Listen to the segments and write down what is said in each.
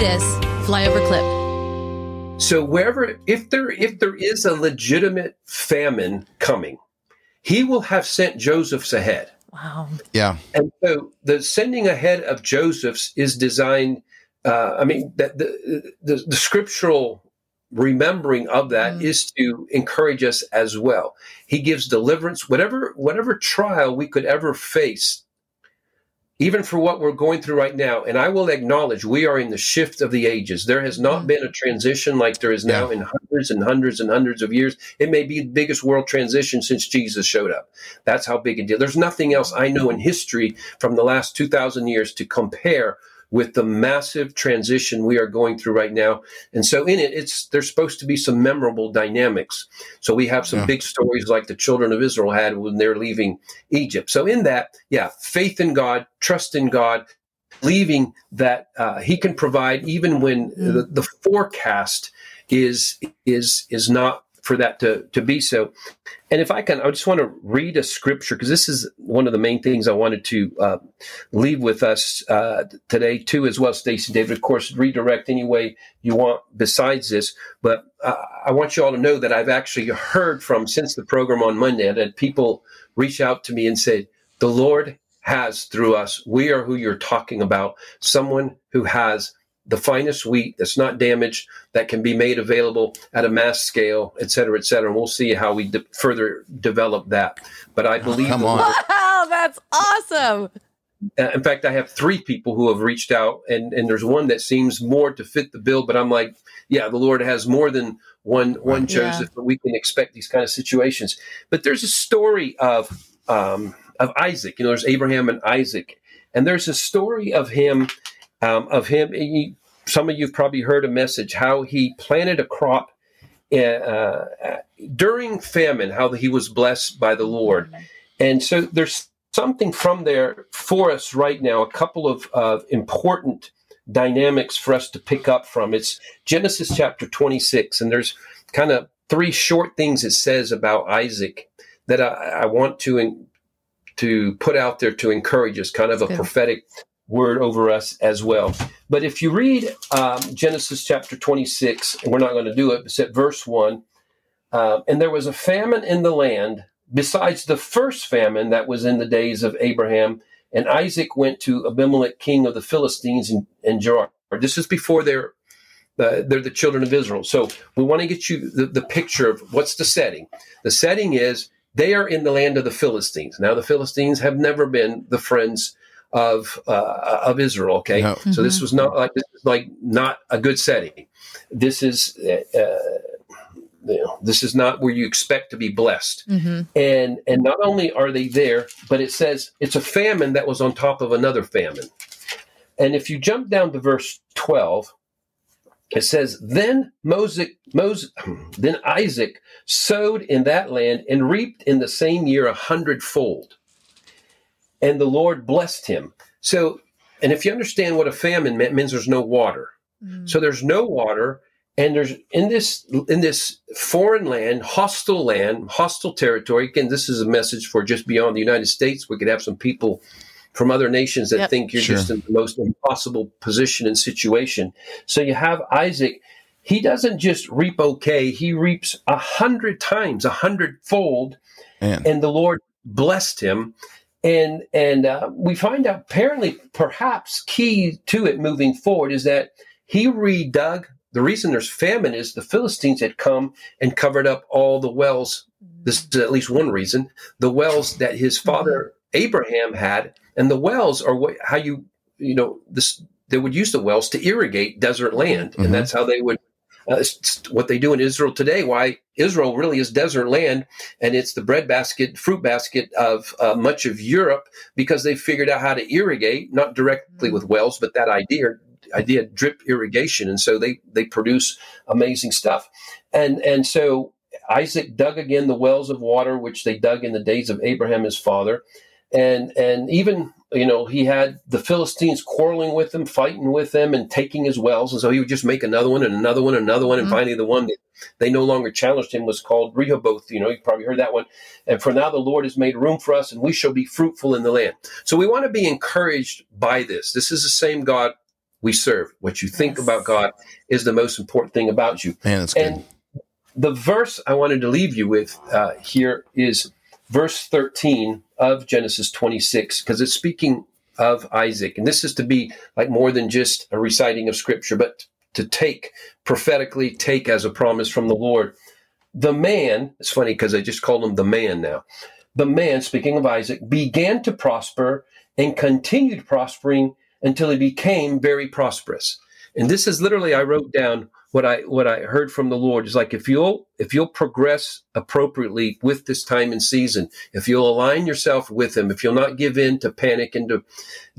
this flyover clip. So wherever, if there, if there is a legitimate famine coming, he will have sent Joseph's ahead. Wow. Yeah. And so the sending ahead of Joseph's is designed. Uh, I mean, that the, the the scriptural remembering of that Mm. is to encourage us as well. He gives deliverance, whatever whatever trial we could ever face, even for what we're going through right now. And I will acknowledge we are in the shift of the ages. There has not Mm. been a transition like there is now in hundreds and hundreds and hundreds of years. It may be the biggest world transition since Jesus showed up. That's how big a deal. There's nothing else I know in history from the last 2,000 years to compare with the massive transition we are going through right now. And so in it, it's there's supposed to be some memorable dynamics. So we have some Yeah. big stories like the children of Israel had when they're leaving Egypt. So in that, yeah, faith in God, trust in God, believing that uh, He can provide even when Mm. the, the forecast is is is not for that to to be so. And if I can, I just want to read a scripture because this is one of the main things I wanted to uh, leave with us uh, today too, as well, Stacey David. Of course, redirect any way you want besides this, but uh, I want you all to know that I've actually heard from since the program on Monday that people reach out to me and say, "The Lord has through us. We are who you're talking about. Someone who has." The finest wheat that's not damaged, that can be made available at a mass scale, et cetera, et cetera. And we'll see how we de- further develop that. But I believe come on. Wow, that's awesome. uh, in fact, I have three people who have reached out, and, and there's one that seems more to fit the bill. But I'm like, yeah, the Lord has more than one one Yeah. Joseph, but we can expect these kind of situations. But there's a story of um, of Isaac. You know, there's Abraham and Isaac, and there's a story of him um, of him. you- some of you've probably heard a message how he planted a crop uh, uh, during famine, how he was blessed by the Lord. And so there's something from there for us right now, a couple of, of important dynamics for us to pick up from. It's Genesis chapter 26, and there's kind of three short things it says about Isaac that I, I want to, to put out there to encourage us, kind of a Good. prophetic word over us as well. But if you read um, Genesis chapter 26, and we're not going to do it, at verse 1, uh, and there was a famine in the land besides the first famine that was in the days of Abraham. And Isaac went to Abimelech, king of the Philistines, and, in Gerar. This is before they're uh, they're the children of Israel. So we want to get you the, the picture of what's the setting. The setting is they are in the land of the Philistines. Now the Philistines have never been the friends of uh, of Israel. Okay, No. so this was not like this is like not a good setting. This is uh, uh, you know, this is not where you expect to be blessed. hmm And and not only are they there, but it says it's a famine that was on top of another famine. And if you jump down to verse twelve, it says, "Then Moses, Moses, then Isaac sowed in that land and reaped in the same year a hundredfold, and the Lord blessed him." So, and if you understand what a famine meant, means there's no water. Mm. So there's no water, and there's in this in this foreign land, hostile land, hostile territory. Again, this is a message for just beyond the United States. We could have some people from other nations that Yep. think you're Sure. just in the most impossible position and situation. So you have Isaac. He doesn't just reap okay; he reaps a hundred times, a hundredfold Man. and the Lord blessed him. And and uh, we find out apparently, perhaps key to it moving forward is that he redug. The reason there's famine is the Philistines had come and covered up all the wells. This is at least one reason. The wells that his father Abraham had, and the wells are what how you you know this they would use the wells to irrigate desert land, and that's how they would. Uh, it's what they do in Israel today. Why Israel really is desert land, and it's the breadbasket, fruit basket of uh, much of Europe because they figured out how to irrigate, not directly with wells, but that idea idea drip irrigation, and so they they produce amazing stuff. And and so Isaac dug again the wells of water which they dug in the days of Abraham his father, and and even you know he had the Philistines quarreling with him, fighting with them, and taking his wells, and so he would just make another one and another one and another one, and Mhm. finally the one that they no longer challenged him was called Rehoboth. You know, you probably heard that one. And for now, the Lord has made room for us, and we shall be fruitful in the land. So we want to be encouraged by this. This is the same God we serve. What you think Yes. about God is the most important thing about you. Man, that's good. And the verse I wanted to leave you with uh, here is verse 13 of Genesis 26, because it's speaking of Isaac. And this is to be like more than just a reciting of scripture, but to take prophetically, take as a promise from the Lord. The man, it's funny because I just called him the man now. The man, speaking of Isaac, began to prosper and continued prospering until he became very prosperous. And this is literally I wrote down what I what I heard from the Lord is like if you'll if you'll progress appropriately with this time and season, if you'll align yourself with him, if you'll not give in to panic and to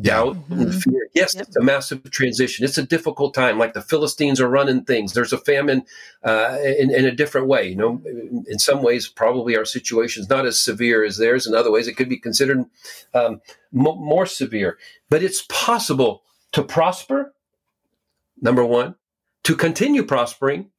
doubt and fear. Yes, Yep. it's a massive transition. It's a difficult time. Like the Philistines are running things. There's a famine uh, in, in a different way. You know, in some ways, probably our situation is not as severe as theirs. In other ways, it could be considered um, mo more severe. But it's possible to prosper. Number one, to continue prospering.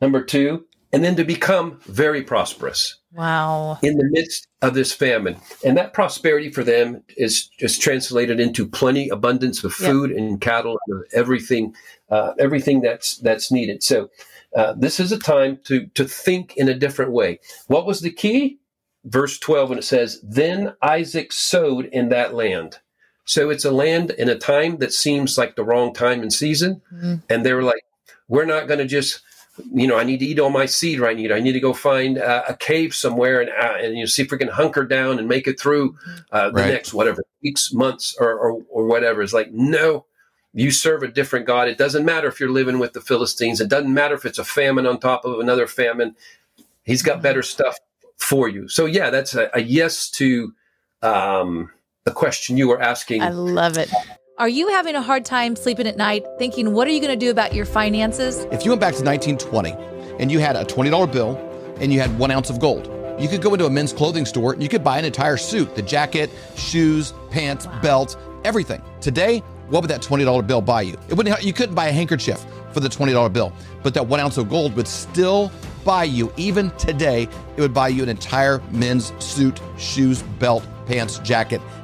Number two, and then to become very prosperous Wow. in the midst of this famine. And that prosperity for them is just translated into plenty abundance of Yep. food and cattle and everything, uh, everything that's that's needed. So uh, this is a time to to think in a different way. What was the key? Verse twelve, when it says, "Then Isaac sowed in that land." So it's a land in a time that seems like the wrong time and season, Mhm. and they're like, "We're not going to just." you know, I need to eat all my seed right. I need. I need to go find uh, a cave somewhere and uh, and you know, see if we can hunker down and make it through uh, the Right. next whatever weeks, months, or, or or whatever. It's like no, you serve a different God. It doesn't matter if you're living with the Philistines. It doesn't matter if it's a famine on top of another famine. He's got better stuff for you. So yeah, that's a, a yes to um, the question you were asking. I love it. Are you having a hard time sleeping at night thinking, what are you going to do about your finances? If you went back to 1920 and you had a $20 bill and you had one ounce of gold, you could go into a men's clothing store and you could buy an entire suit the jacket, shoes, pants, belt, everything. Today, what would that $20 bill buy you? It wouldn't, you couldn't buy a handkerchief for the $20 bill, but that one ounce of gold would still buy you, even today, it would buy you an entire men's suit, shoes, belt, pants, jacket,